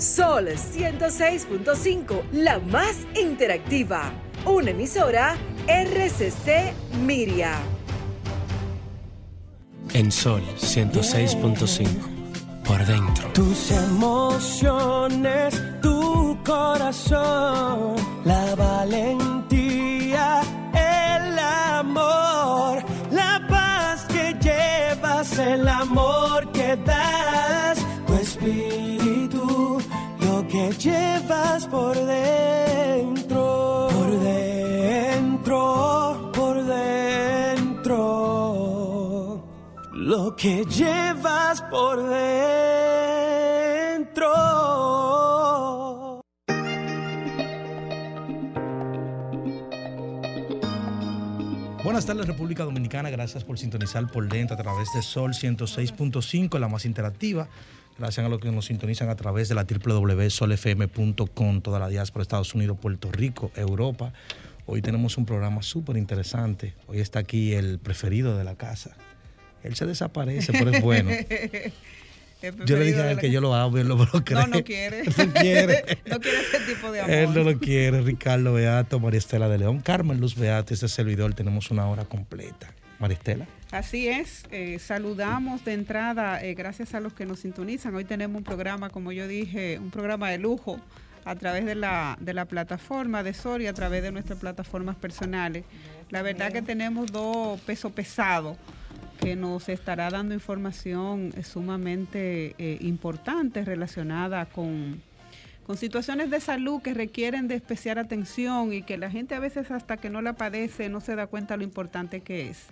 Sol 106.5, la más interactiva. Una emisora RCC Miria. En Sol 106.5, por dentro. Tus emociones, tu corazón, la valentía, por dentro, por dentro, por dentro, lo que llevas por dentro. Buenas tardes República Dominicana, gracias por sintonizar por dentro a través de Sol 106.5, la más interactiva. Gracias a los que nos sintonizan a través de la www.solfm.com, toda la diáspora, Estados Unidos, Puerto Rico, Europa. Hoy tenemos un programa súper interesante. Hoy está aquí el preferido de la casa. Él se desaparece, pero es bueno. Yo le dije a él que yo lo hago, él lo lo cree. No, no quiere. No quiere. no quiere ese tipo de amor. Él no lo quiere, Ricardo Beato, María Estela de León, Carmen Luz Beato, este servidor, tenemos una hora completa. María Estela. Así es, eh, saludamos de entrada, eh, gracias a los que nos sintonizan. Hoy tenemos un programa, como yo dije, un programa de lujo a través de la, de la plataforma de Sol y a través de nuestras plataformas personales. La verdad que tenemos dos pesos pesados que nos estará dando información eh, sumamente eh, importante relacionada con, con situaciones de salud que requieren de especial atención y que la gente a veces hasta que no la padece no se da cuenta lo importante que es,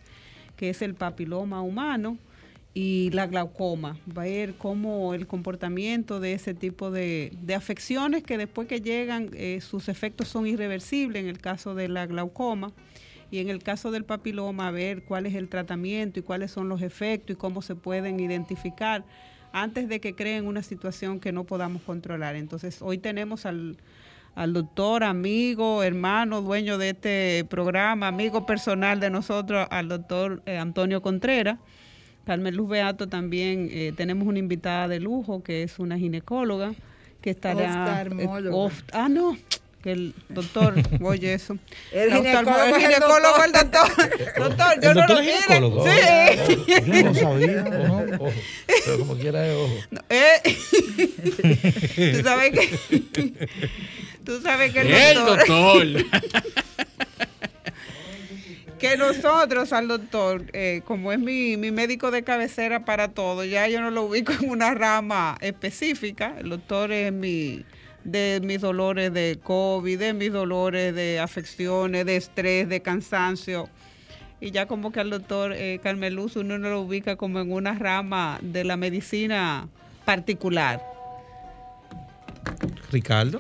que es el papiloma humano y la glaucoma, ver cómo el comportamiento de ese tipo de, de afecciones que después que llegan eh, sus efectos son irreversibles en el caso de la glaucoma y en el caso del papiloma ver cuál es el tratamiento y cuáles son los efectos y cómo se pueden identificar antes de que creen una situación que no podamos controlar. Entonces, hoy tenemos al, al doctor, amigo, hermano, dueño de este programa, amigo personal de nosotros, al doctor eh, Antonio Contreras. Carmen Luz Beato también eh, tenemos una invitada de lujo que es una ginecóloga que estará... Oftalmóloga. of- ah, no, que el doctor, oye eso. El La ginecólogo el ginecólogo, el doctor. Doctor, yo ¿El no doctor lo es ginecólogo? Sí. Yo no sabía. Ojo, ojo. Pero como quiera es ojo. Eh, tú sabes que tú sabes que el El doctor, doctor. que nosotros al doctor eh, como es mi, mi médico de cabecera para todo ya yo no lo ubico en una rama específica el doctor es mi de mis dolores de covid de mis dolores de afecciones de estrés de cansancio y ya como que al doctor eh, Carmen Luz uno no lo ubica como en una rama de la medicina particular Ricardo.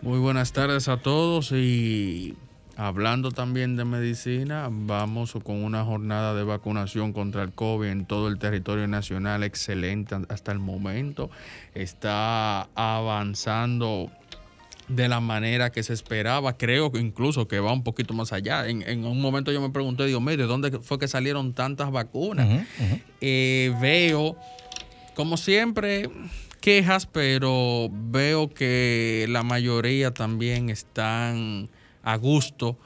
Muy buenas tardes a todos y hablando también de medicina, vamos con una jornada de vacunación contra el COVID en todo el territorio nacional excelente hasta el momento. Está avanzando de la manera que se esperaba. Creo que incluso que va un poquito más allá. En, en un momento yo me pregunté, Dios mío, ¿de dónde fue que salieron tantas vacunas? Eh, veo, como siempre, quejas, pero veo que la mayoría también están a gusto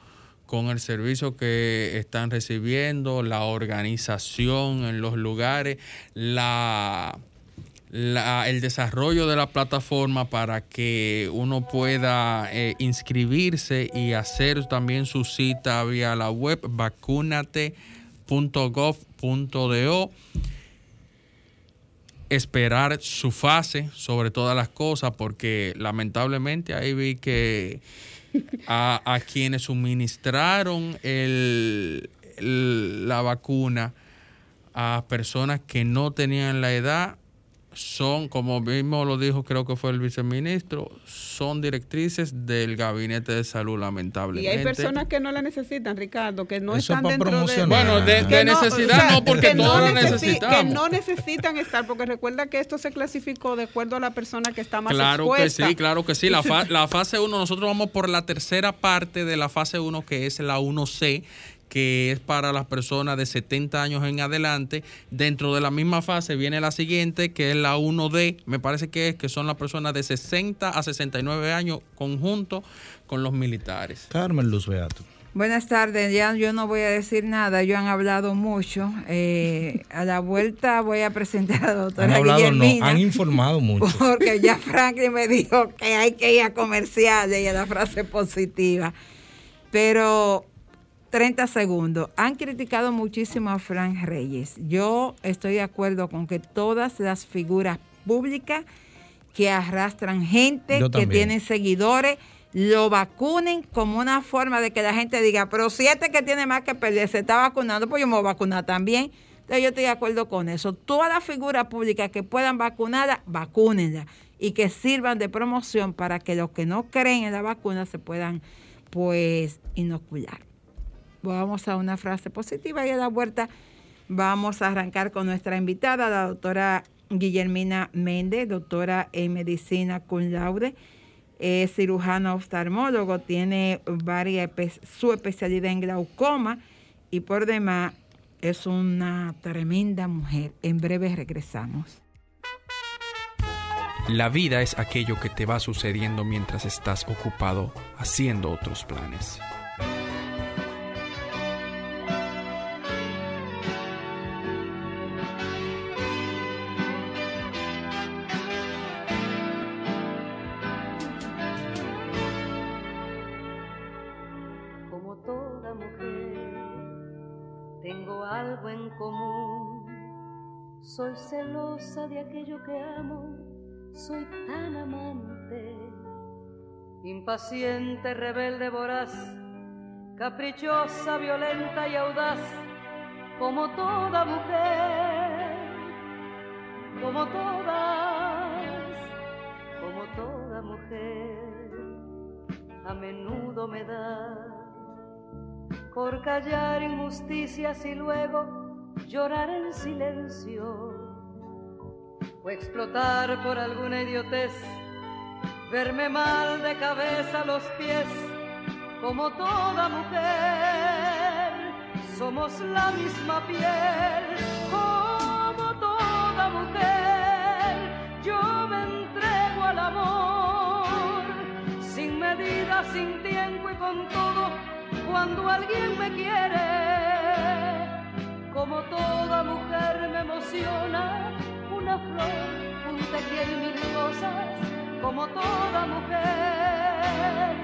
con el servicio que están recibiendo, la organización en los lugares, la, el desarrollo de la plataforma para que uno pueda eh, inscribirse y hacer también su cita vía la web vacunate.gov.do esperar su fase sobre todas las cosas, porque lamentablemente ahí vi que a, a quienes suministraron el- la vacuna a personas que no tenían la edad son, como mismo lo dijo, creo que fue el viceministro, son directrices del Gabinete de Salud, lamentablemente. Y hay personas que no la necesitan, Ricardo, que no Eso están dentro de... Bueno, de, necesidad o sea, no, porque que no todos la necesi- necesitamos. Que no necesitan estar, porque recuerda que esto se clasificó de acuerdo a la persona que está más Claro expuesta. que sí, claro que sí. La, fa- la fase 1, nosotros vamos por la tercera parte de la fase 1, que es la 1C, que es para las personas de 70 años en adelante. Dentro de la misma fase viene la siguiente, que es la 1D, me parece que es que son las personas de 60 a 69 años conjunto con los militares. Carmen Luz Beato. Buenas tardes, ya yo no voy a decir nada, yo han hablado mucho. Eh, a la vuelta voy a presentar a la doctora Han hablado, no, han informado mucho. Porque ya Franklin me dijo que hay que ir a comerciales y a la frase positiva. Pero 30 segundos. Han criticado muchísimo a Frank Reyes. Yo estoy de acuerdo con que todas las figuras públicas que arrastran gente, que tienen seguidores, lo vacunen como una forma de que la gente diga, pero si este que tiene más que perder se está vacunando, pues yo me voy a vacunar también. Entonces yo estoy de acuerdo con eso. Todas las figuras públicas que puedan vacunarla, vacúnenla y que sirvan de promoción para que los que no creen en la vacuna se puedan pues inocular. Vamos a una frase positiva y a la vuelta vamos a arrancar con nuestra invitada, la doctora Guillermina Méndez, doctora en medicina cum laude, es cirujano oftalmólogo, tiene varias su especialidad en glaucoma y por demás es una tremenda mujer. En breve regresamos. La vida es aquello que te va sucediendo mientras estás ocupado haciendo otros planes. De aquello que amo, soy tan amante, impaciente, rebelde, voraz, caprichosa, violenta y audaz, como toda mujer, como todas, como toda mujer a menudo me da por callar injusticias y luego llorar en silencio o explotar por alguna idiotez, verme mal de cabeza a los pies como toda mujer. Somos la misma piel como toda mujer. Yo me entrego al amor sin medida, sin tiempo y con todo, cuando alguien me quiere. Como toda mujer me emociona una flor, un te mil cosas, como toda mujer.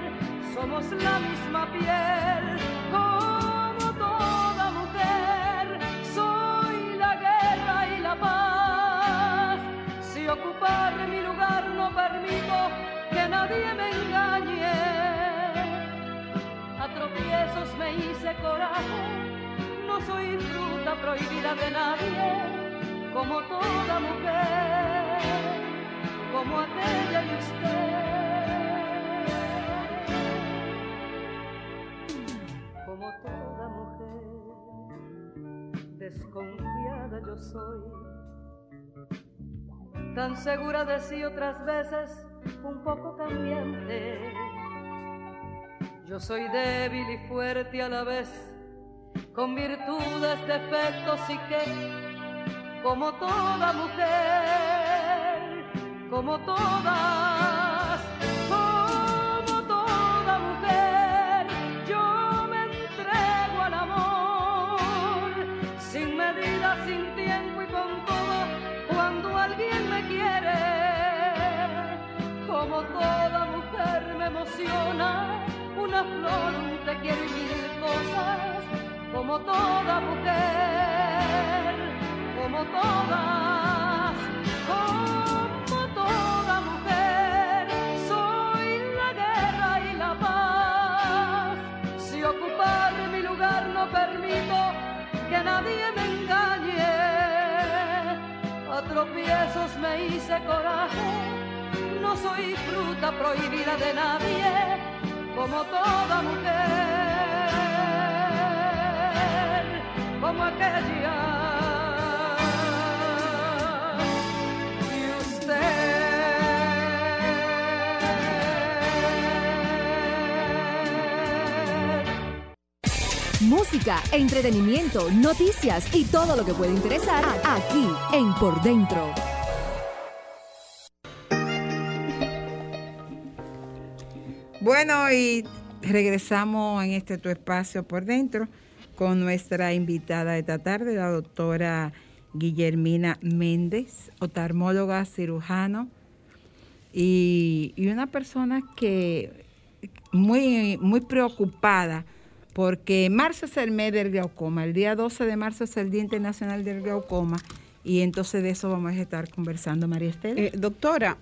Somos la misma piel, como toda mujer. Soy la guerra y la paz. Si ocupar mi lugar no permito que nadie me engañe. A tropiezos me hice coraje, no soy fruta prohibida de nadie, como toda mujer, como aquella de usted. Como toda mujer, desconfiada yo soy tan segura de sí otras veces un poco cambiante. Yo soy débil y fuerte a la vez, con virtudes, defectos y que, como toda mujer, como todas, como toda mujer, yo me entrego al amor, sin medida, sin tiempo y con todo, cuando alguien me quiere, como toda mujer me emociona una flor, un te quiero y mil cosas, como toda mujer, como todas, como toda mujer, soy la guerra y la paz. Si ocupar mi lugar no permito que nadie me engañe, a tropiezos me hice coraje, no soy fruta prohibida de nadie, como toda mujer, como aquella. Música, entretenimiento, noticias y todo lo que puede interesar aquí en Por Dentro. Bueno, y regresamos en este tu espacio por dentro con nuestra invitada de esta tarde, la doctora Guillermina Méndez, otarmóloga cirujano y, y una persona que muy, muy preocupada porque marzo es el mes del glaucoma, el día 12 de marzo es el Día Internacional del Glaucoma y entonces de eso vamos a estar conversando, María Estela. Eh, doctora,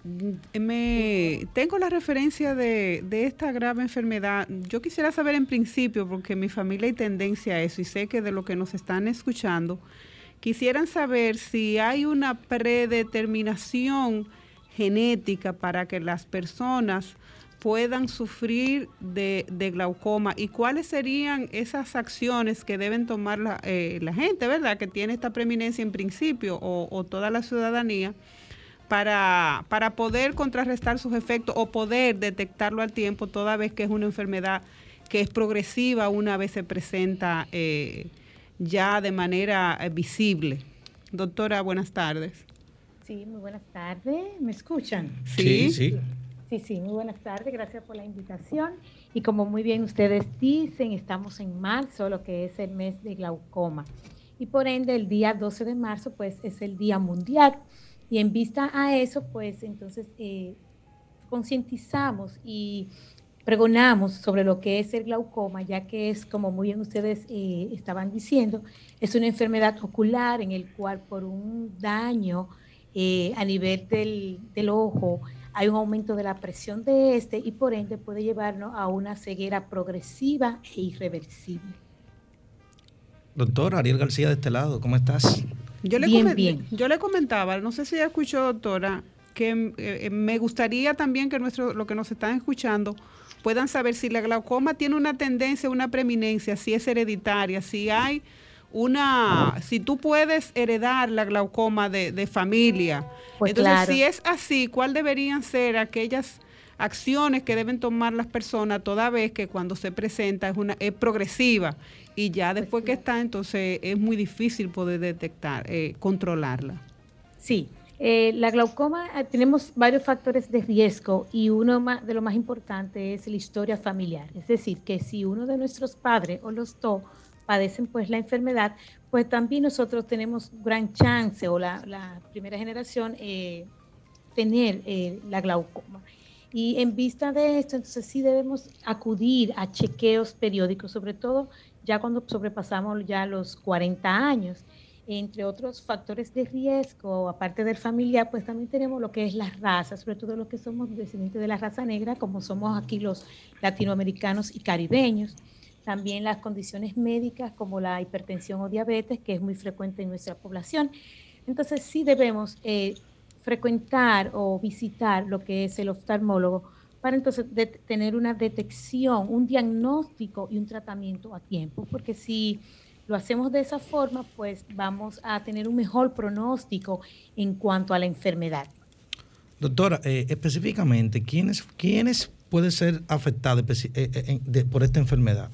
me, tengo la referencia de, de, esta grave enfermedad. Yo quisiera saber en principio, porque mi familia hay tendencia a eso y sé que de lo que nos están escuchando, quisieran saber si hay una predeterminación genética para que las personas puedan sufrir de, de, glaucoma y cuáles serían esas acciones que deben tomar la, eh, la gente, ¿verdad? Que tiene esta preeminencia en principio o, o toda la ciudadanía para, para, poder contrarrestar sus efectos o poder detectarlo al tiempo toda vez que es una enfermedad que es progresiva una vez se presenta eh, ya de manera eh, visible. Doctora, buenas tardes. Sí, muy buenas tardes. ¿Me escuchan? Sí, sí. sí. Sí, sí, muy buenas tardes, gracias por la invitación. Y como muy bien ustedes dicen, estamos en marzo, lo que es el mes de glaucoma. Y por ende, el día 12 de marzo, pues es el Día Mundial. Y en vista a eso, pues entonces eh, concientizamos y pregonamos sobre lo que es el glaucoma, ya que es, como muy bien ustedes eh, estaban diciendo, es una enfermedad ocular en el cual por un daño eh, a nivel del, del ojo, hay un aumento de la presión de este y por ende puede llevarnos a una ceguera progresiva e irreversible. Doctor Ariel García de este lado, ¿cómo estás? Yo le, bien, bien. yo le comentaba, no sé si ya escuchó, doctora, que eh, me gustaría también que nuestro, lo que nos están escuchando puedan saber si la glaucoma tiene una tendencia, una preeminencia, si es hereditaria, si hay una, si tú puedes heredar la glaucoma de, de familia. Pues Entonces, claro. si es así, ¿cuál deberían ser aquellas acciones que deben tomar las personas toda vez que cuando se presenta es una es progresiva y ya después que está entonces es muy difícil poder detectar eh, controlarla sí eh, la glaucoma eh, tenemos varios factores de riesgo y uno más, de lo más importante es la historia familiar es decir que si uno de nuestros padres o los dos padecen pues la enfermedad pues también nosotros tenemos gran chance o la, la primera generación eh, tener la glaucoma y en vista de esto, entonces sí debemos acudir a chequeos periódicos, sobre todo ya cuando sobrepasamos ya los 40 años. Entre otros factores de riesgo, aparte del familiar, pues también tenemos lo que es la raza, sobre todo los que somos descendientes de la raza negra, como somos aquí los latinoamericanos y caribeños. También las condiciones médicas como la hipertensión o diabetes, que es muy frecuente en nuestra población. Entonces sí debemos eh, frecuentar o visitar lo que es el oftalmólogo para entonces tener una detección, un diagnóstico y un tratamiento a tiempo, porque si lo hacemos de esa forma, pues vamos a tener un mejor pronóstico en cuanto a la enfermedad. Doctora, eh, específicamente, ¿quiénes, ¿quiénes pueden ser afectados eh, eh, por esta enfermedad?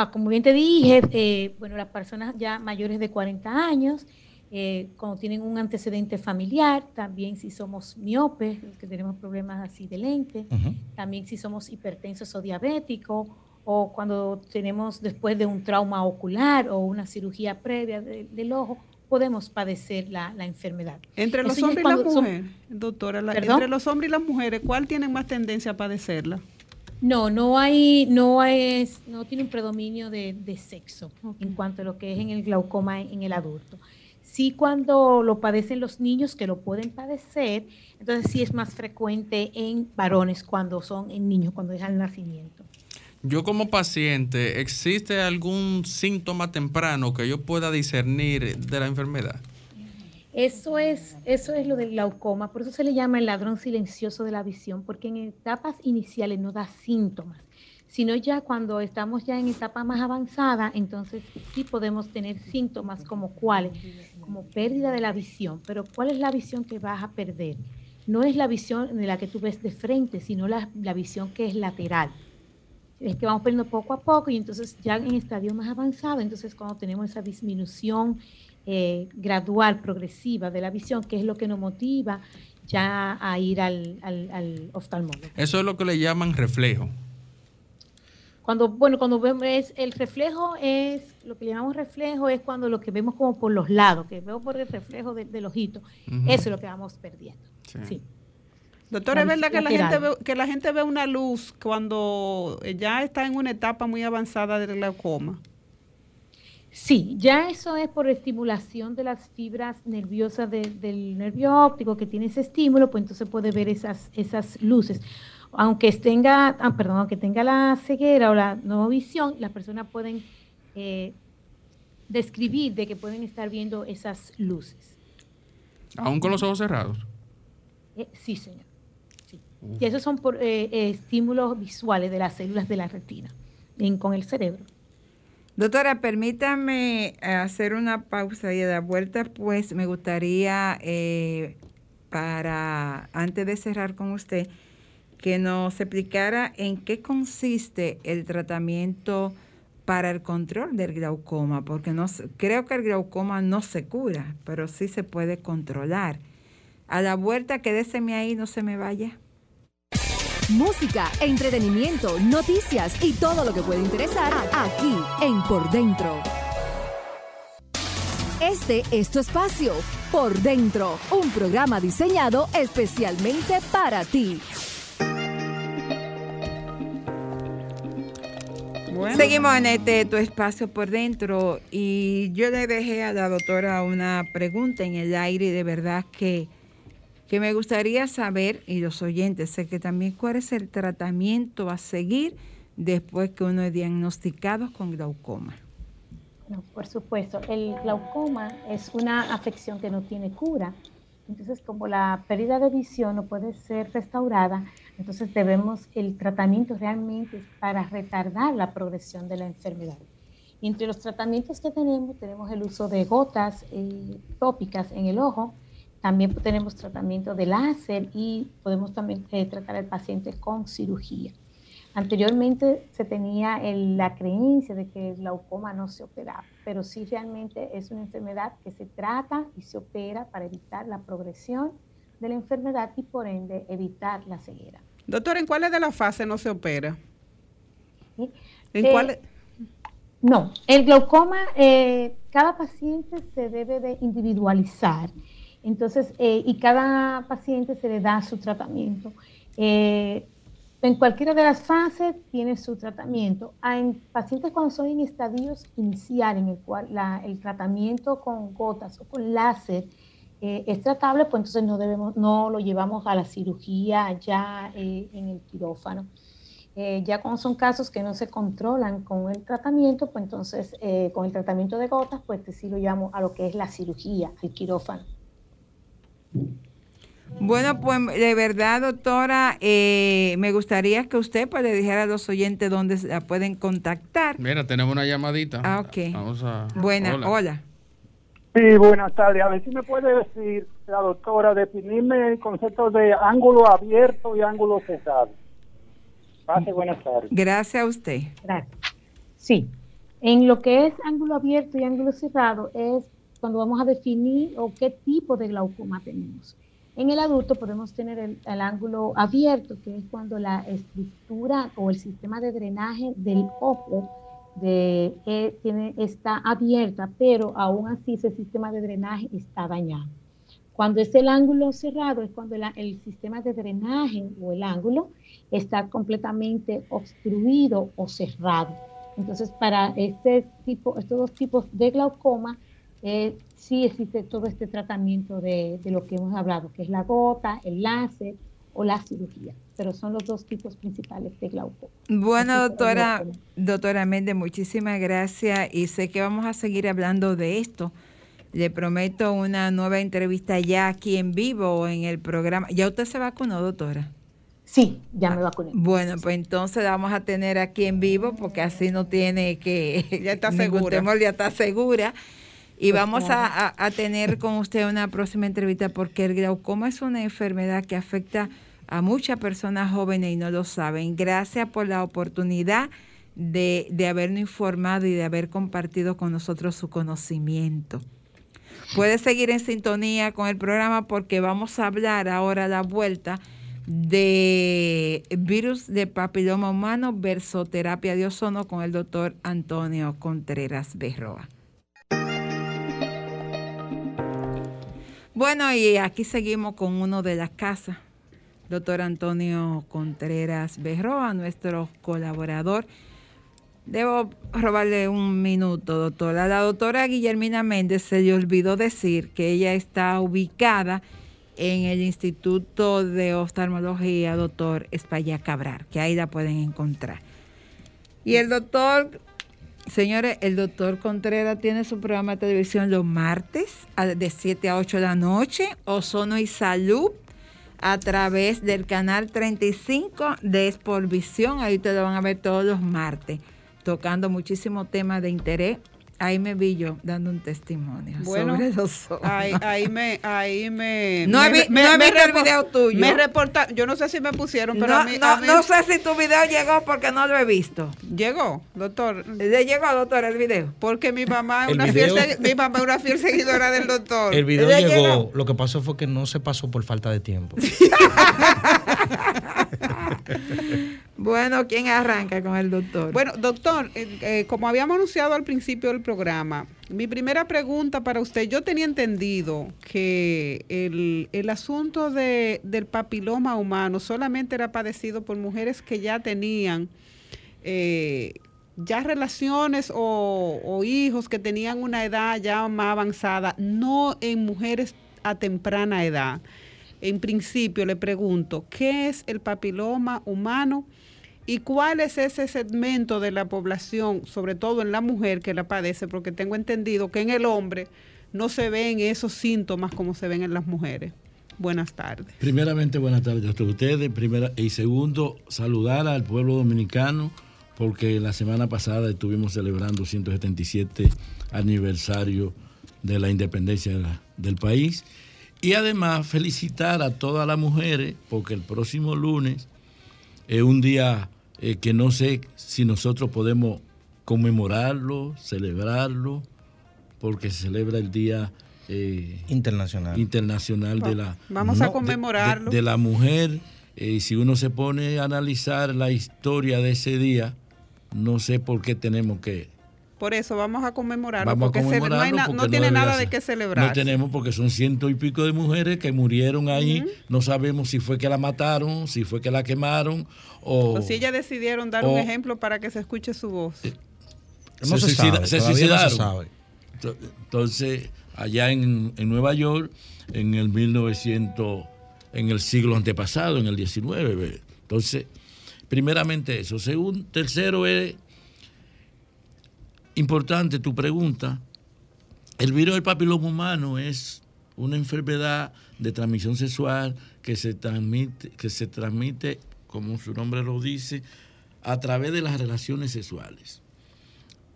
Ah, como bien te dije, eh, bueno, las personas ya mayores de 40 años, eh, cuando tienen un antecedente familiar, también si somos miopes, que tenemos problemas así de lente, uh -huh. también si somos hipertensos o diabéticos, o cuando tenemos después de un trauma ocular o una cirugía previa de, del ojo, podemos padecer la, la enfermedad. Entre los Eso hombres y las mujeres, doctora, la, entre los hombres y las mujeres, ¿cuál tiene más tendencia a padecerla? No, no hay, no es, no tiene un predominio de, de sexo okay. en cuanto a lo que es en el glaucoma en, en el adulto sí cuando lo padecen los niños que lo pueden padecer, entonces sí es más frecuente en varones cuando son en niños, cuando es al nacimiento. Yo como paciente, ¿existe algún síntoma temprano que yo pueda discernir de la enfermedad? Eso es, eso es lo del glaucoma, por eso se le llama el ladrón silencioso de la visión, porque en etapas iniciales no da síntomas sino ya cuando estamos ya en etapa más avanzada, entonces sí podemos tener síntomas como cuáles, como pérdida de la visión, pero ¿cuál es la visión que vas a perder? No es la visión de la que tú ves de frente, sino la, la visión que es lateral. Es que vamos perdiendo poco a poco y entonces ya en estadio más avanzado, entonces cuando tenemos esa disminución eh, gradual, progresiva de la visión, que es lo que nos motiva ya a ir al, al, al oftalmólogo. Eso es lo que le llaman reflejo. Cuando, bueno, cuando vemos es, el reflejo es, lo que llamamos reflejo es cuando lo que vemos como por los lados, que veo por el reflejo de- del ojito, eso es lo que vamos perdiendo. Sí. Doctor, ¿es verdad que la, gente ve, que la gente ve una luz cuando ya está en una etapa muy avanzada del glaucoma? Sí, ya eso es por estimulación de las fibras nerviosas de- del nervio óptico que tiene ese estímulo, pues entonces puede ver esas, esas luces. Aunque tenga, ah, perdón, aunque tenga la ceguera o la no visión, las personas pueden eh, describir de que pueden estar viendo esas luces. Aún con los ojos cerrados. Eh, sí, señor. Y esos son por eh, eh, estímulos visuales de las células de la retina con el cerebro. Doctora, permítame eh, hacer una pausa y a la vuelta, pues me gustaría, eh, para antes de cerrar con usted, que nos explicara en qué consiste el tratamiento para el control del glaucoma, porque no, creo que el glaucoma no se cura, pero sí se puede controlar. A la vuelta, quédeseme ahí, no se me vaya. Música, entretenimiento, noticias y todo lo que puede interesar aquí en Por Dentro. Este es tu espacio, Por Dentro, un programa diseñado especialmente para ti. Seguimos en este tu espacio por dentro y yo le dejé a la doctora una pregunta en el aire y de verdad que, que me gustaría saber, y los oyentes, sé que también cuál es el tratamiento a seguir después que uno es diagnosticado con glaucoma. Por supuesto. El glaucoma es una afección que no tiene cura. Entonces, como la pérdida de visión no puede ser restaurada, entonces debemos, el tratamiento realmente es para retardar la progresión de la enfermedad. Entre los tratamientos que tenemos, tenemos el uso de gotas eh, tópicas en el ojo, también tenemos tratamiento de láser y podemos también eh, tratar al paciente con cirugía. Anteriormente se tenía el- la creencia de que el glaucoma no se operaba, pero sí realmente es una enfermedad que se trata y se opera para evitar la progresión de la enfermedad y por ende evitar la ceguera. Doctor, ¿en cuáles de las fases no se opera? ¿sí? ¿En Eh, cuáles? No, el glaucoma, eh, cada paciente se debe de individualizar. Entonces, eh, y cada paciente se le da su tratamiento. Eh, en cualquiera de las fases tiene su tratamiento. En pacientes cuando son en estadios iniciales, en el cual la- el tratamiento con gotas o con láser eh, es tratable, pues entonces no, debemos, no lo llevamos a la cirugía ya eh, en el quirófano. Eh, ya cuando son casos que no se controlan con el tratamiento, pues entonces eh, con el tratamiento de gotas, pues sí lo llevamos a lo que es la cirugía, el quirófano. Bueno, pues de verdad, doctora, eh, me gustaría que usted pues, le dijera a los oyentes dónde se la pueden contactar. Mira, tenemos una llamadita. Ah, ok. Vamos a. Buena, hola. Sí, buenas tardes. A ver si me puede decir, la doctora, definirme el concepto de ángulo abierto y ángulo cerrado. Pase buenas tardes. Gracias a usted. Gracias. Sí, en lo que es ángulo abierto y ángulo cerrado es cuando vamos a definir o qué tipo de glaucoma tenemos. En el adulto podemos tener el, el ángulo abierto, que es cuando la estructura o el sistema de drenaje del ojo de, eh, tiene, está abierta, pero aún así ese sistema de drenaje está dañado. Cuando es el ángulo cerrado, es cuando la- el sistema de drenaje o el ángulo está completamente obstruido o cerrado. Entonces, para este tipo, estos dos tipos de glaucoma, eh, sí existe todo este tratamiento de, de lo que hemos hablado, que es la gota, el láser o la cirugía, pero son los dos tipos principales de glaucoma. Bueno, Así doctora, glaucoma. doctora Méndez, muchísimas gracias y sé que vamos a seguir hablando de esto. Le prometo una nueva entrevista ya aquí en vivo en el programa. ¿Ya usted se vacunó, doctora? Sí, ya me vacuné. Bueno, pues entonces la vamos a tener aquí en vivo porque así no tiene que... Ya está segura. ya está segura. Y Pues vamos claro. a, a- tener con usted una próxima entrevista porque el glaucoma es una enfermedad que afecta a muchas personas jóvenes y no lo saben. Gracias por la oportunidad de, de habernos informado y de haber compartido con nosotros su conocimiento. Puede seguir en sintonía con el programa porque vamos a hablar ahora a la vuelta de virus de papiloma humano versus terapia de ozono con el doctor Antonio Contreras Berroa. Bueno, y aquí seguimos con uno de las casas, doctor Antonio Contreras Berroa, nuestro colaborador. Debo robarle un minuto, doctora. La doctora Guillermina Méndez se le olvidó decir que ella está ubicada en el Instituto de Oftalmología, doctor España Cabral, que ahí la pueden encontrar. Y el doctor, señores, el doctor Contreras tiene su programa de televisión los martes de 7 a 8 de la noche, Ozono y Salud, a través del canal 35 de Sportvisión. Ahí ustedes lo van a ver todos los martes, tocando muchísimos temas de interés ahí me vi yo dando un testimonio bueno, sobre los ojos. Ahí, ahí me, ahí me. No he, vi, me, no he me visto el video tuyo. Me reporta, yo no sé si me pusieron, pero no, a mí, no, a mí- no sé si tu video llegó porque no lo he visto. Llegó, doctor. ¿Le llegó, doctor, el video? Porque mi mamá es una fiel, video- mi mamá es una fiel seguidora del doctor. El video ¿Le llegó, llegó? lo que pasó fue que no se pasó por falta de tiempo. Bueno, ¿quién arranca con el doctor? Bueno, doctor, eh, eh, como habíamos anunciado al principio del programa, mi primera pregunta para usted, yo tenía entendido que el, el asunto de, del papiloma humano solamente era padecido por mujeres que ya tenían eh, ya relaciones o, o hijos que tenían una edad ya más avanzada, no en mujeres a temprana edad. En principio le pregunto, ¿qué es el papiloma humano? ¿Y cuál es ese segmento de la población, sobre todo en la mujer que la padece? Porque tengo entendido que en el hombre no se ven esos síntomas como se ven en las mujeres. Buenas tardes. Primeramente, buenas tardes a ustedes. Y segundo, saludar al pueblo dominicano, porque la semana pasada estuvimos celebrando 177 aniversario de la independencia del país. Y además felicitar a todas las mujeres, porque el próximo lunes es un día eh, que no sé si nosotros podemos conmemorarlo, celebrarlo, porque se celebra el Día eh, Internacional. Internacional de la Vamos no, a conmemorarlo. de, de la mujer. Eh, si uno se pone a analizar la historia de ese día, no sé por qué tenemos que Por eso vamos a conmemorarlo, vamos a porque se- no, hay conmemorarlo na- porque no tiene nada de qué celebrar. No tenemos porque son ciento y pico de mujeres que murieron ahí. No sabemos si fue que la mataron, si fue que la quemaron o O si ellas decidieron dar o- un ejemplo para que se escuche su voz. No se sabe, se todavía no se suicidaron. sabe. Entonces, allá en, en Nueva York, en el 1900, en el siglo antepasado, en el 19. ve. Entonces, primeramente eso. Segundo, tercero es importante tu pregunta. El virus del papiloma humano es una enfermedad de transmisión sexual que se transmite, que se transmite, como su nombre lo dice, a través de las relaciones sexuales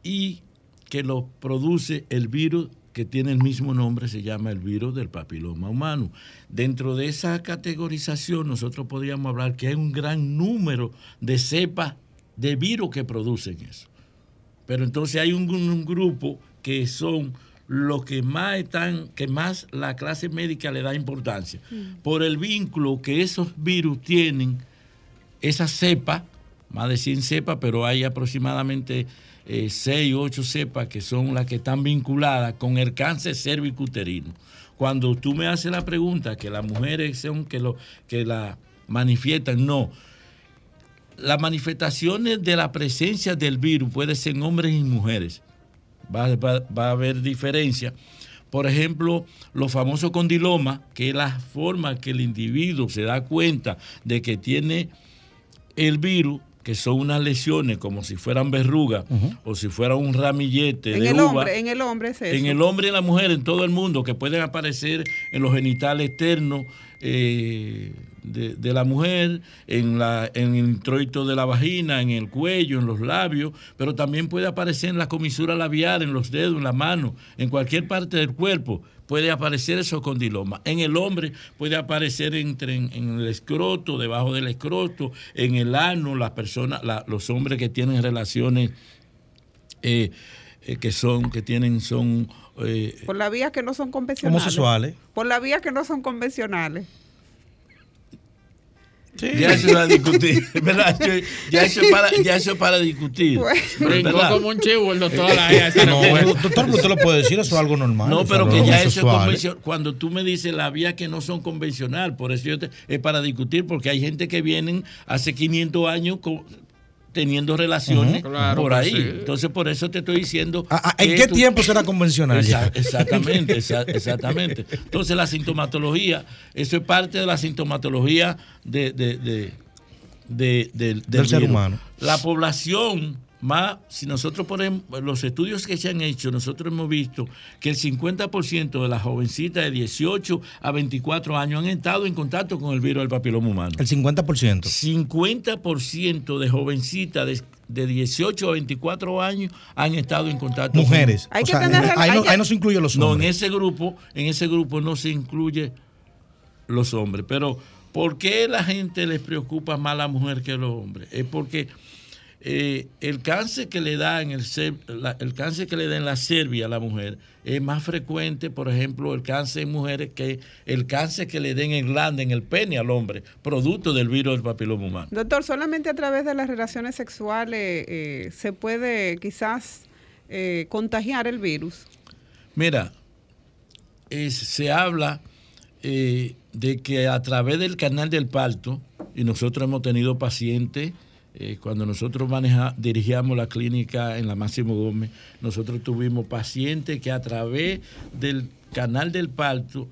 y que lo produce el virus que tiene el mismo nombre, se llama el virus del papiloma humano. Dentro de esa categorización nosotros podríamos hablar que hay un gran número de cepas de virus que producen eso. Pero entonces hay un, un grupo que son los que más están, que más la clase médica le da importancia, por el vínculo que esos virus tienen, esa cepa, más de 100 cepas, pero hay aproximadamente 6 o 8 cepas que son las que están vinculadas con el cáncer cervicuterino. Cuando tú me haces la pregunta que las mujeres son que, lo, que la manifiestan, no. Las manifestaciones de la presencia del virus puede ser en hombres y mujeres. Va, va- va a haber diferencia. Por ejemplo, los famosos condilomas, que es la forma que el individuo se da cuenta de que tiene el virus, que son unas lesiones como si fueran verrugas o si fuera un ramillete En de el uva. hombre, en el hombre es eso. En el hombre y en la mujer, en todo el mundo, que pueden aparecer en los genitales externos, eh, de, de la mujer, en, la, en el introito de la vagina, en el cuello, en los labios, pero también puede aparecer en la comisura labial, en los dedos, en la mano, en cualquier parte del cuerpo. Puede aparecer eso condiloma. En el hombre puede aparecer entre en, el escroto, debajo del escroto, en el ano, las personas, la- los hombres que tienen relaciones eh, eh, que son, que tienen, son eh, Por las vías que no son convencionales. Homosexuales. Por las vías que no son convencionales. Ya eso es para discutir, ¿verdad? Ya eso es para, ya eso es para discutir. Brincó como un chivo el doctor No, doctor, usted lo puede decir, eso es algo normal. No, pero que ya eso es convencional. Cuando tú me dices las vías que no son convencional, por eso yo te- es para discutir, porque hay gente que vienen hace 500 años con- teniendo relaciones. Claro por que ahí. sí. Entonces, por eso te estoy diciendo. Ah, ¿En que qué tú- tiempo será convencional? ya? Exa- Exactamente, exa- exactamente. Entonces la sintomatología, eso es parte de la sintomatología de, de- de- de- del- Del ser humano. La población más, si nosotros ponemos los estudios que se han hecho, nosotros hemos visto que el 50% de las jovencitas de 18 a 24 años han estado en contacto con el virus del papiloma humano. El 50%. 50% de jovencitas de, de 18 a 24 años han estado en contacto Mujeres. con O sea, ahí, no, ahí no se incluyen los no, en hombres. ese grupo, en ese grupo no se incluye los hombres. Pero ¿por qué la gente les preocupa más a la mujer que a los hombres? Es porque eh, el cáncer que le da en el, la- el cáncer que le da en la cervia a la mujer es más frecuente, por ejemplo, el cáncer en mujeres que el cáncer que le den en glande, en el pene al hombre, producto del virus del papiloma humano. Doctor, solamente a través de las relaciones sexuales eh, se puede quizás eh, contagiar el virus. Mira, es- se habla de que a través del canal del parto, y nosotros hemos tenido pacientes, eh, cuando nosotros maneja, dirigíamos la clínica en la Máximo Gómez, nosotros tuvimos pacientes que a través del canal del parto,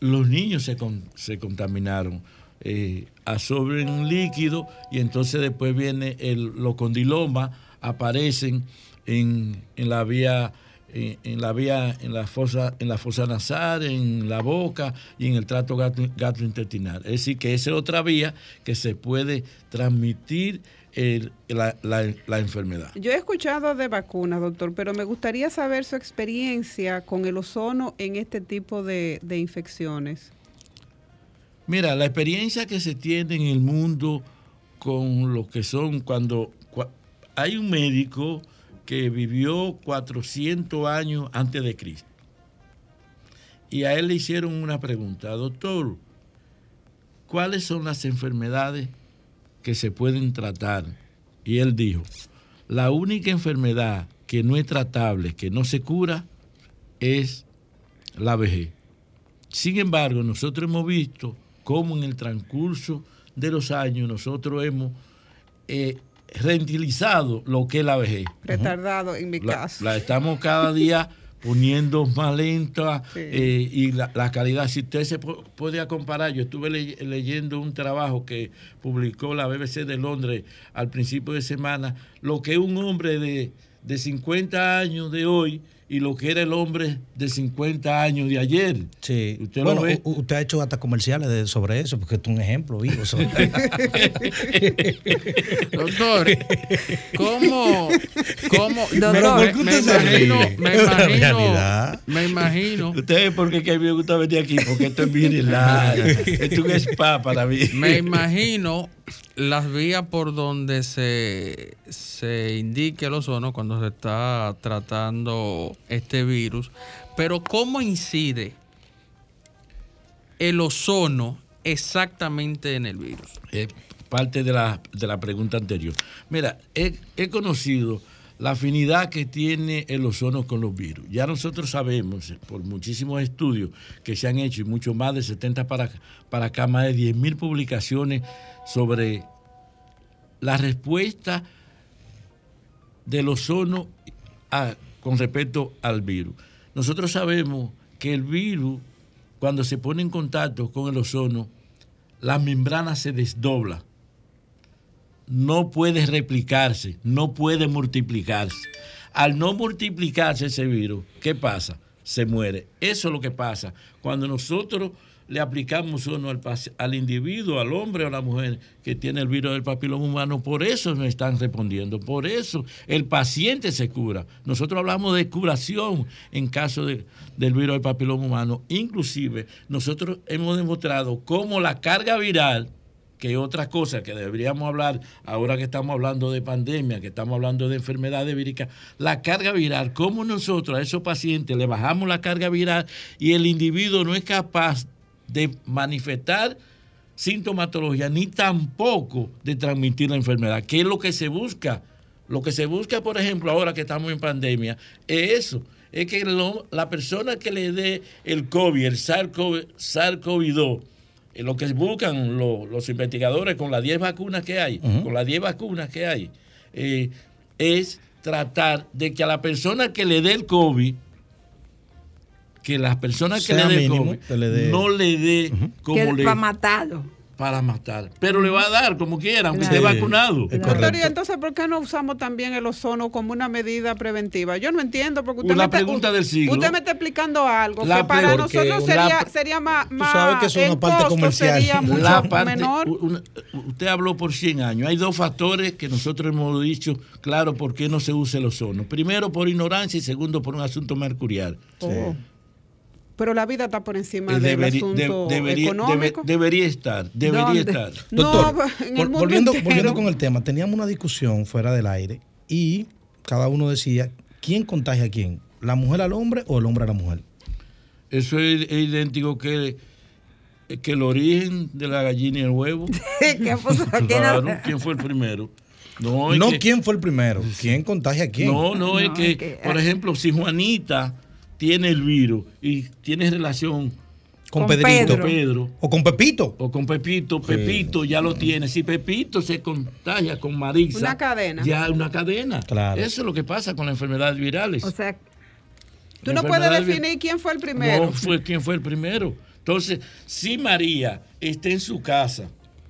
los niños se, con- se contaminaron. Eh, absorben un líquido y entonces después viene el, los condilomas, aparecen en, en la vía en, en la vía en la fosa en la fosa nasal en la boca y en el trato gato- gastrointestinal es decir que esa es otra vía que se puede transmitir el- la, la- la enfermedad Yo he escuchado de vacunas, doctor, pero me gustaría saber su experiencia con el ozono en este tipo de, de infecciones. Mira, la experiencia que se tiene en el mundo con lo que son cuando cua- hay un médico que vivió 400 años antes de Cristo. Y a él le hicieron una pregunta, doctor, ¿cuáles son las enfermedades que se pueden tratar? Y él dijo, la única enfermedad que no es tratable, que no se cura, es la vejez. Sin embargo, nosotros hemos visto cómo en el transcurso de los años nosotros hemos eh, rentilizado lo que es la vejez. Retardado en mi La, caso. la estamos cada día poniendo más lenta Sí. eh, y la, la calidad. Si usted se po- podía comparar, yo estuve ley- leyendo un trabajo que publicó la BBC de Londres al principio de semana, lo que un hombre de, de 50 años de hoy y lo que era el hombre de 50 años de ayer. Sí. Usted bueno, lo ve. usted ha hecho hasta comerciales de- sobre eso, porque es un ejemplo vivo. sobre- Doctor, ¿cómo? ¿Cómo? Doctor, ¿por qué me usted se imagino, ríe? me imagino, me imagino. Ustedes, porque que a mí me gusta venir aquí, porque esto es bien live. Esto es un spa para mí. Me imagino las vías por donde se, se indique el ozono cuando se está tratando este virus, pero ¿cómo incide el ozono exactamente en el virus? Es parte de la, de la pregunta anterior. Mira, he, he conocido la afinidad que tiene el ozono con los virus. Ya nosotros sabemos, eh, por muchísimos estudios que se han hecho, y mucho más de 70 para, para acá, más de 10.000 publicaciones sobre la respuesta del ozono a- con respecto al virus. Nosotros sabemos que el virus, cuando se pone en contacto con el ozono, la membrana se desdobla. No puede replicarse, no puede multiplicarse. Al no multiplicarse ese virus, ¿qué pasa? Se muere. Eso es lo que pasa. Cuando nosotros le aplicamos uno al, al individuo, al hombre o a la mujer que tiene el virus del papiloma humano. Por eso nos están respondiendo. Por eso el paciente se cura. Nosotros hablamos de curación en caso de- del virus del papiloma humano. Inclusive, nosotros hemos demostrado cómo la carga viral que otra cosa que deberíamos hablar ahora que estamos hablando de pandemia, que estamos hablando de enfermedades víricas, la carga viral, cómo nosotros a esos pacientes le bajamos la carga viral y el individuo no es capaz de manifestar sintomatología ni tampoco de transmitir la enfermedad, que es lo que se busca. Lo que se busca, por ejemplo, ahora que estamos en pandemia, es eso, es que lo- la persona que le dé el COVID, el SARS-CoV- SARS-CoV-2, eh, lo que buscan lo- los investigadores con las 10 vacunas que hay, con las 10 vacunas que hay, eh, es tratar de que a la persona que le dé el COVID, que las personas que le mínimo, dé- no le dé como Que le para matarlo. para matar. Pero le va a dar como quiera, aunque Claro. esté Sí, vacunado. Doctor, y entonces, ¿por qué no usamos también el ozono como una medida preventiva? Yo no entiendo, porque usted, La me está, pregunta del siglo. usted me está explicando algo La que para nosotros sería, sería más, más sabes que eso es una el parte comercial. sería mucho La parte- menor. una- usted habló por 100 años. Hay dos factores que nosotros hemos dicho, claro, por qué no se usa el ozono. Primero, por ignorancia y segundo, por un asunto mercurial. Oh. Pero la vida está por encima Eh, del deberi- asunto de- debería, económico. debe- debería estar, debería ¿Dónde? estar. Doctor, No, en el vol- mundo volviendo, volviendo con el tema, teníamos una discusión fuera del aire y cada uno decía quién contagia a quién, la mujer al hombre o el hombre a la mujer. Eso es, es idéntico que, que el origen de la gallina y el huevo. ¿Qué puso? ¿Quién Claro, ¿quién fue el primero? No, es No que- quién fue el primero, quién contagia a quién. No, no, es que, por ejemplo, si Juanita tiene el virus y tiene relación Con Con Pedrito. con Pedro, o con Pepito, o con Pepito, Pepito ya lo tiene. Si Pepito se contagia con Marisa, Una cadena. Ya es una cadena. Claro. Eso es lo que pasa con las enfermedades virales. O sea, Tú no puedes definir quién fue el primero. No fue quién fue el primero. Entonces, si María está en su casa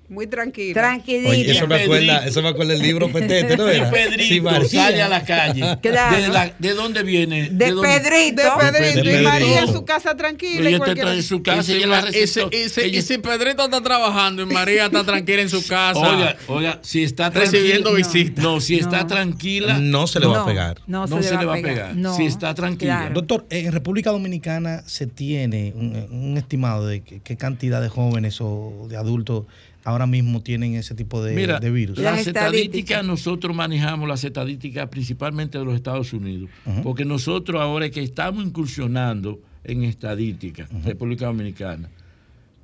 Muy tranquilo. tranquilita. Oye, eso me acuerda, eso me acuerda el libro Petete, ¿no y era? Pedrito Sí, sale a la calle, Claro. ¿de, la- de dónde viene? De dónde- Pedrito. De Pedrito. Y. María en su casa tranquila. Ella está en su casa Ese, y la ese, ese- Ella- y si Pedrito está trabajando y María está tranquila en su casa. Oiga, oiga, si está Recibiendo visitas. No, si está No. tranquila, No se le va a No, pegar. No, no se le va a pegar. No, Si está tranquila. claro. Doctor, en República Dominicana se tiene un, un estimado de qué cantidad de jóvenes o de adultos ahora mismo tienen ese tipo de, Mira, de virus. Las las estadísticas. estadísticas, nosotros manejamos las estadísticas principalmente de los Estados Unidos, porque nosotros ahora es que estamos incursionando en estadística, República Dominicana.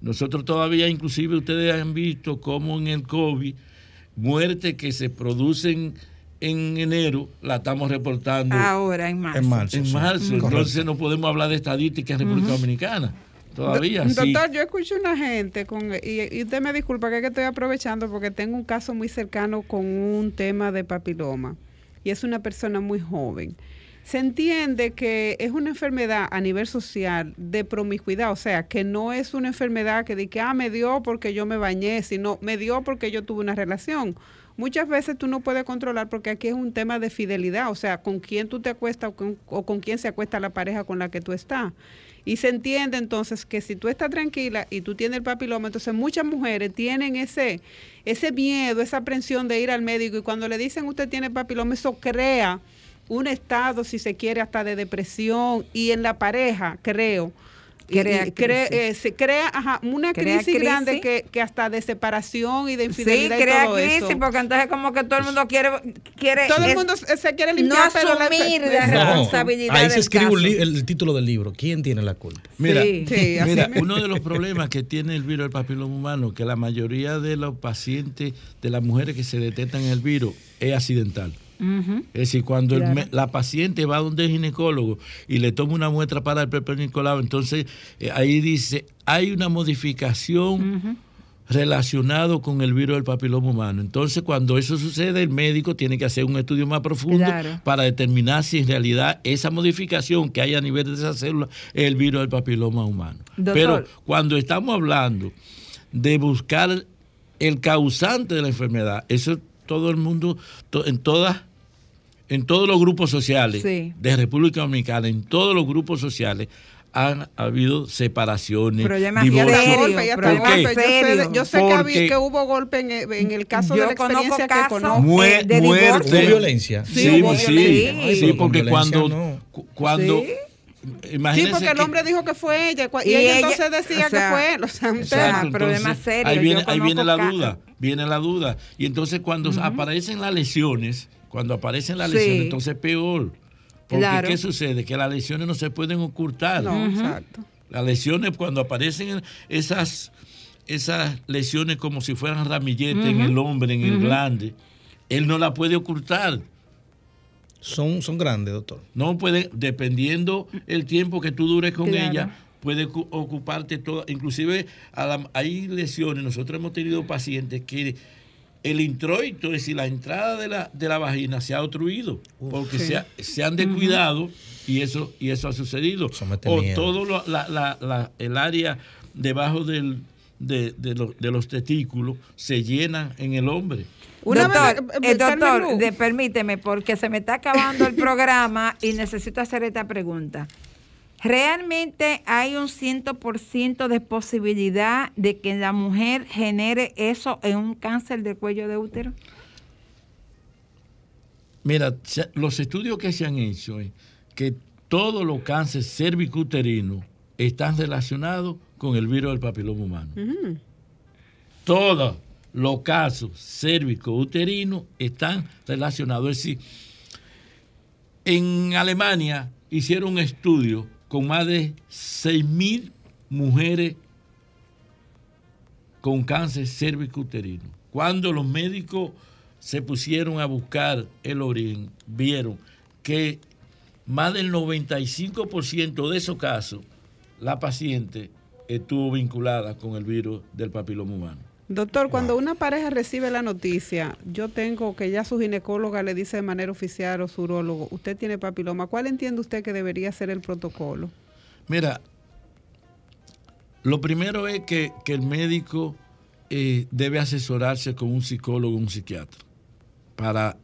Nosotros todavía, inclusive ustedes han visto cómo en el COVID, muertes que se producen en enero, la estamos reportando Ahora, en marzo. En marzo. en sí. marzo. Correcto. Entonces no podemos hablar de estadística en República Dominicana. Todavía, Do- sí. Doctor, yo escucho una gente con y, y usted me disculpa que, es que estoy aprovechando porque tengo un caso muy cercano con un tema de papiloma y es una persona muy joven. Se entiende que es una enfermedad a nivel social de promiscuidad, o sea, que no es una enfermedad que que ah, me dio porque yo me bañé, sino me dio porque yo tuve una relación. Muchas veces tú no puedes controlar porque aquí es un tema de fidelidad, o sea, con quién tú te acuestas o con, o con quién se acuesta la pareja con la que tú estás. Y se entiende entonces que si tú estás tranquila y tú tienes el papiloma, entonces muchas mujeres tienen ese, ese miedo, esa aprensión de ir al médico y cuando le dicen usted tiene papiloma, eso crea un estado, si se quiere, hasta de depresión y en la pareja, creo. Crea y cre- crisis. eh, se crea ajá, una Crea crisis, grande que, que hasta de separación y de Sí, infidelidad crea y todo crisis eso. porque entonces como que todo el mundo quiere... quiere Todo el es- mundo se quiere no limpiar, pero la- asumir la. No, responsabilidad ahí se escribe caso. el título del libro. ¿Quién tiene la culpa? Mira, Sí. Sí, mira, uno de los problemas que tiene el virus del papiloma humano, que la mayoría de los pacientes, de las mujeres que se detectan el virus, es accidental. Es decir, cuando Claro. la paciente va donde el ginecólogo y le toma una muestra para el Pepe Nicolau, entonces eh, ahí dice, hay una modificación relacionado con el virus del papiloma humano. Entonces, cuando eso sucede, el médico tiene que hacer un estudio más profundo Claro. para determinar si en realidad esa modificación que hay a nivel de esa célula es el virus del papiloma humano. Doctor. Pero cuando estamos hablando de buscar el causante de la enfermedad, eso todo el mundo, en todas en todos los grupos sociales Sí. de República Dominicana, en todos los grupos sociales, han habido separaciones. Yo sé, de- yo sé que, había- Porque- que hubo golpe en, el- en el caso Yo de la experiencia conozco que conozco. Mue- de muerte. ¿Hubo violencia? Sí, Sí, hubo sí, violencia. sí, Ay, pero porque cuando, no. cuando Sí. Porque el que- hombre dijo que fue ella y, Y ella, ella- entonces decía o sea, que fue él. O sea, un Exacto, tema. Problemas serios, Ahí viene, yo ahí viene la duda, viene la duda. Y entonces cuando aparecen las lesiones, cuando aparecen las Sí. lesiones, entonces es peor. Porque Claro. ¿qué sucede? Que las lesiones no se pueden ocultar. No, exacto. Las lesiones, cuando aparecen esas, esas lesiones como si fueran ramilletes en el hombre, en el glande, él no la puede ocultar. Son, son grandes, doctor. No puede, dependiendo el tiempo que tú dures con Claro. ella, puede cu- ocuparte toda. Inclusive a la- hay lesiones, nosotros hemos tenido pacientes que el introito, es decir, la entrada de la, de la vagina se ha obstruido porque se, ha- se han descuidado y eso, y eso ha sucedido. O miedo. todo lo- la- la- la- el área debajo del, de, de lo- de los testículos se llena en el hombre. Una doctor, vez, eh, eh, doctor, de- permíteme, porque se me está acabando el programa y necesito hacer esta pregunta. ¿Realmente hay un 100% de posibilidad de que la mujer genere eso en un cáncer de cuello de útero? Mira, los estudios que se han hecho es que todos los cánceres cervicuterinos están relacionados con el virus del papiloma humano. Ujú. Todos los casos cérvico-uterinos están relacionados. Es decir, en Alemania hicieron un estudio con más de 6.000 mujeres con cáncer cérvico-uterino. Cuando los médicos se pusieron a buscar el origen, vieron que más del 95% de esos casos, la paciente estuvo vinculada con el virus del papiloma humano. Doctor, cuando una pareja recibe la noticia, yo tengo que ya su ginecóloga le dice de manera oficial o su urólogo, usted tiene papiloma, ¿cuál entiende usted que debería ser el protocolo? Mira, lo primero es que, que el médico eh, debe asesorarse con un psicólogo o un psiquiatra para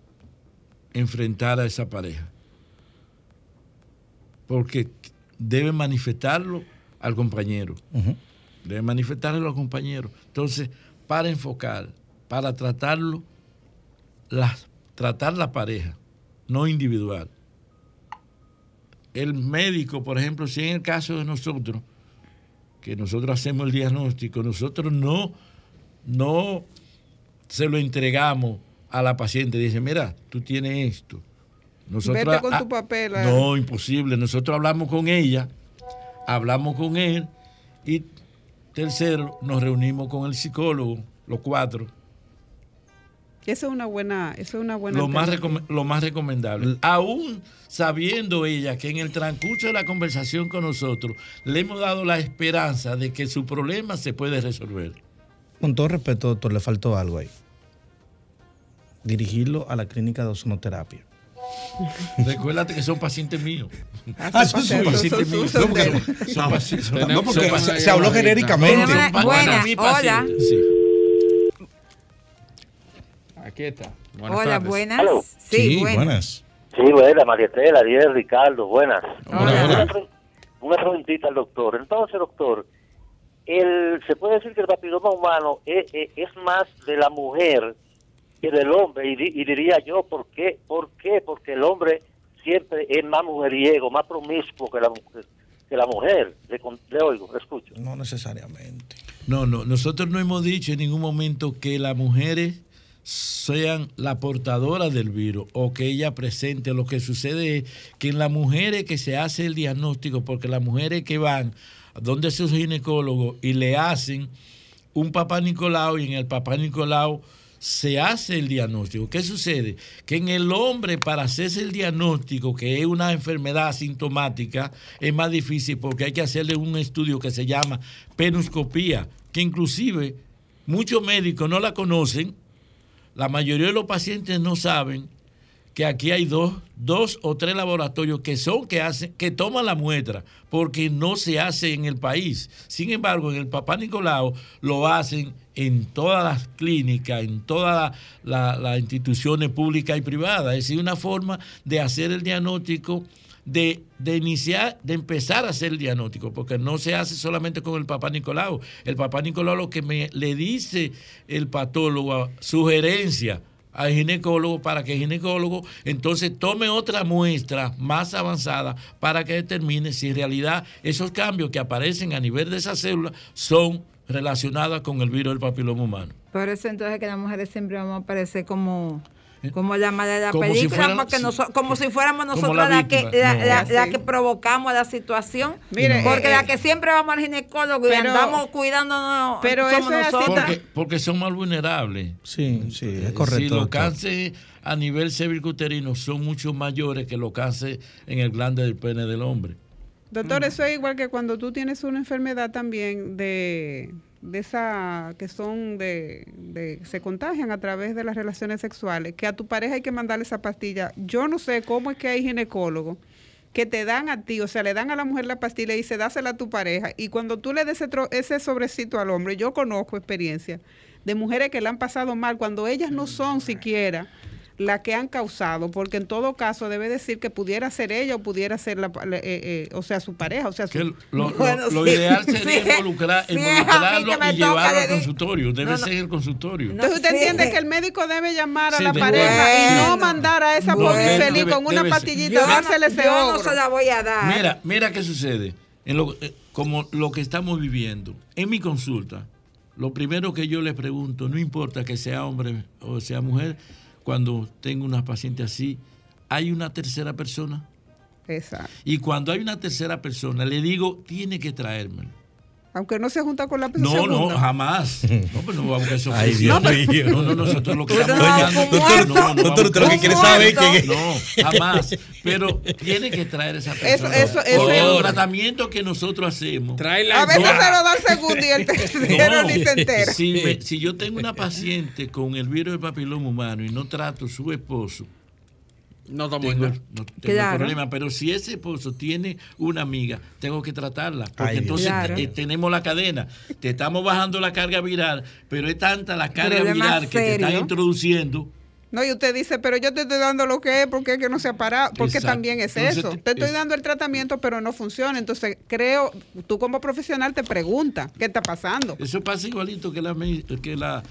enfrentar a esa pareja. Porque debe manifestarlo al compañero. Debe manifestarlo al compañero. Entonces, para enfocar, para tratarlo, las, tratar la pareja, no individual. El médico, por ejemplo, si en el caso de nosotros, que nosotros hacemos el diagnóstico, nosotros no, no se lo entregamos a la paciente. Dice, mira, tú tienes esto. Nosotros, Vete con tu papel. no, imposible. Nosotros hablamos con ella, hablamos con él y tercero, nos reunimos con el psicólogo, los cuatro. Eso es una buena, eso es una buena Lo más, lo más recomendable. Aún sabiendo ella que en el transcurso de la conversación con nosotros le hemos dado la esperanza de que su problema se puede resolver. Con todo respeto, doctor, le faltó algo ahí. Dirigirlo a la clínica de ozonoterapia. Recuérdate que son pacientes míos. Ah, son suyos, pacientes son míos. No, porque Son- son- son- son pacientes- son- son- no, porque son- se- se habló genéricamente. Son pa- Buena, son hola. pacientes, sí. Aquí está. Hola, buenas. Aló. Sí, buenas. Sí, buenas, María Estela, Ariel, Ricardo, buenas. Hola. Una, pre- una preguntita al doctor. Entonces, doctor, el, se puede decir que el papiloma humano es, es- es más de la mujer que del hombre, y, di- y diría yo, ¿por qué? ¿Por qué? Porque el hombre siempre es más mujeriego, más promiscuo que la, mu- que la mujer. Le oigo, le escucho. No necesariamente. No, no, nosotros no hemos dicho en ningún momento que las mujeres sean la portadora del virus o que ella presente. Lo que sucede es que en las mujeres que se hace el diagnóstico, porque las mujeres que van donde sus ginecólogos y le hacen un papá Nicolau y en el papá Nicolau se hace el diagnóstico. ¿Qué sucede? Que en el hombre para hacerse el diagnóstico, que es una enfermedad asintomática, es más difícil porque hay que hacerle un estudio que se llama penuscopía, que inclusive muchos médicos no la conocen, la mayoría de los pacientes no saben que aquí hay dos, dos o tres laboratorios que son que hacen, que toman la muestra, porque no se hace en el país. Sin embargo, en el Papá Nicolau lo hacen en todas las clínicas, en todas la- la- las instituciones públicas y privadas. Es decir, una forma de hacer el diagnóstico de, de iniciar, de empezar a hacer el diagnóstico, porque no se hace solamente con el papá Nicolau. El papá Nicolau lo que me, le dice el patólogo, sugerencia al ginecólogo para que el ginecólogo entonces tome otra muestra más avanzada para que determine si en realidad esos cambios que aparecen a nivel de esa célula son relacionados con el virus del papiloma humano. Por eso entonces que las mujeres siempre vamos a aparecer como como la mala de la Como si película, fueran- porque noso- como si fuéramos nosotros la la, que, la, No. la- la Sí. que provocamos la situación. Mire, porque eh, la eh, que siempre vamos al ginecólogo y pero- andamos cuidándonos pero somos eso es nosotros. Porque, porque son más vulnerables. Sí, sí, es Si correcto. los doctor. cánceres a nivel cervicuterino son mucho mayores que los cánceres en el glande del pene del hombre. Doctor, eso es igual que cuando tú tienes una enfermedad también de, de esa que son de, de se contagian a través de las relaciones sexuales, que a tu pareja hay que mandarle esa pastilla. Yo no sé cómo es que hay ginecólogos que te dan a ti, o sea, le dan a la mujer la pastilla y dice, dásela a tu pareja. Y cuando tú le des ese, sobrecito al hombre, yo conozco experiencia de mujeres que le han pasado mal cuando ellas no son siquiera las que han causado, porque en todo caso debe decir que pudiera ser ella o pudiera ser la, la- eh, eh, o sea, su pareja, o sea, su, lo, lo- Bueno, lo sí. ideal sería Sí. involucrar, Sí, involucrarlo y llevarlo al consultorio. Debe No, no. ser el consultorio. Entonces usted Sí. entiende que el médico debe llamar a Sí, la pareja y no mandar a esa Bueno. pobre debe- con una pastillita dársele no, ese yo no se la voy a dar. Mira, mira qué sucede. En lo- eh, como lo que estamos viviendo. En mi consulta, lo primero que yo le pregunto, no importa que sea hombre o sea mujer, cuando tengo una paciente así, ¿hay una tercera persona? Exacto. Y cuando hay una tercera persona, le digo, tiene que traérmelo. Aunque no se junta con la persona No, no, jamás. No, pero no vamos a eso. Ay, Dios no, mío. no, no, nosotros lo que estamos no va hablando- muerto. no, no, Doctor, usted lo que vamos quiere saber es. No, jamás. Pero tiene que traer esa persona. eso- eso Porque es- el tratamiento que nosotros hacemos. Tráela A veces No. se lo da el segundo y el tercero No. ni se entera. Si, me- si yo tengo una paciente con el virus del papiloma humano y no trato su esposo, No tengo, en no tengo Claro. problema. Pero si ese esposo tiene una amiga, tengo que tratarla. Porque Ay, entonces Claro. eh, tenemos la cadena. Te estamos bajando la carga viral, pero es tanta la carga viral que te están introduciendo. No, y usted dice, pero yo te estoy dando lo que es, porque es que no se ha parado, porque Exacto. también es Entonces, eso. te- Te estoy es- dando el tratamiento, pero no funciona. Entonces, creo, tú como profesional te preguntas, ¿qué está pasando? Eso pasa igualito que la, que la,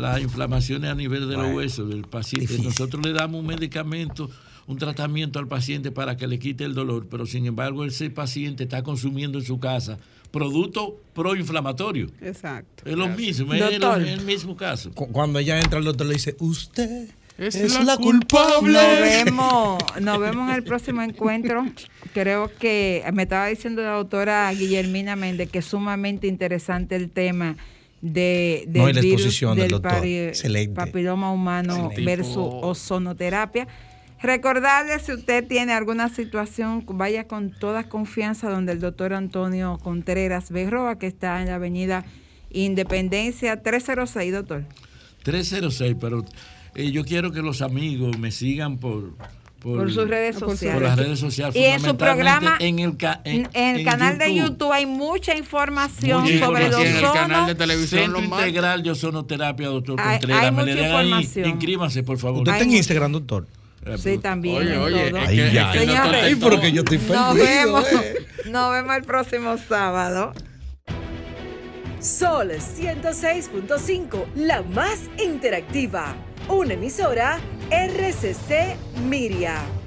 las inflamaciones a nivel de los huesos del paciente. difícil. Nosotros le damos un medicamento, un tratamiento al paciente para que le quite el dolor, pero sin embargo ese paciente está consumiendo en su casa producto proinflamatorio. Exacto. Es lo mismo, es el, mismo caso. Cu- Cuando ella entra, el doctor le dice, usted es, Es la, la culpable. Nos vemos, nos vemos en el próximo encuentro. Creo que me estaba diciendo la doctora Guillermina Méndez que es sumamente interesante el tema de, del No, y la virus exposición del del doctor. pari- Excelente. papiloma humano Excelente. versus ozonoterapia. Recordarle si usted tiene alguna situación, vaya con toda confianza donde el doctor Antonio Contreras Berroa, que está en la avenida Independencia 306, doctor. 306, pero eh, yo quiero que los amigos me sigan por... Por sus redes por sus sociales. por las redes sociales. Y en su programa, en el, ca- En, el canal de YouTube hay mucha información Mucha sobre los información. en el canal de televisión Centro lo más- Integral de Ozonoterapia, doctor Hay- Contreras. hay mucha dan ahí. información. Inscríbanse, por favor. ¿Usted está en Instagram, doctor? Sí, también. Oye, en oye, es Ay, ya. es que el doctor Señores, Ay, está- pero que yo estoy Nos perdido. vemos, eh. nos vemos el próximo sábado. Sol 106.5, la más interactiva. Una emisora RCC Miria.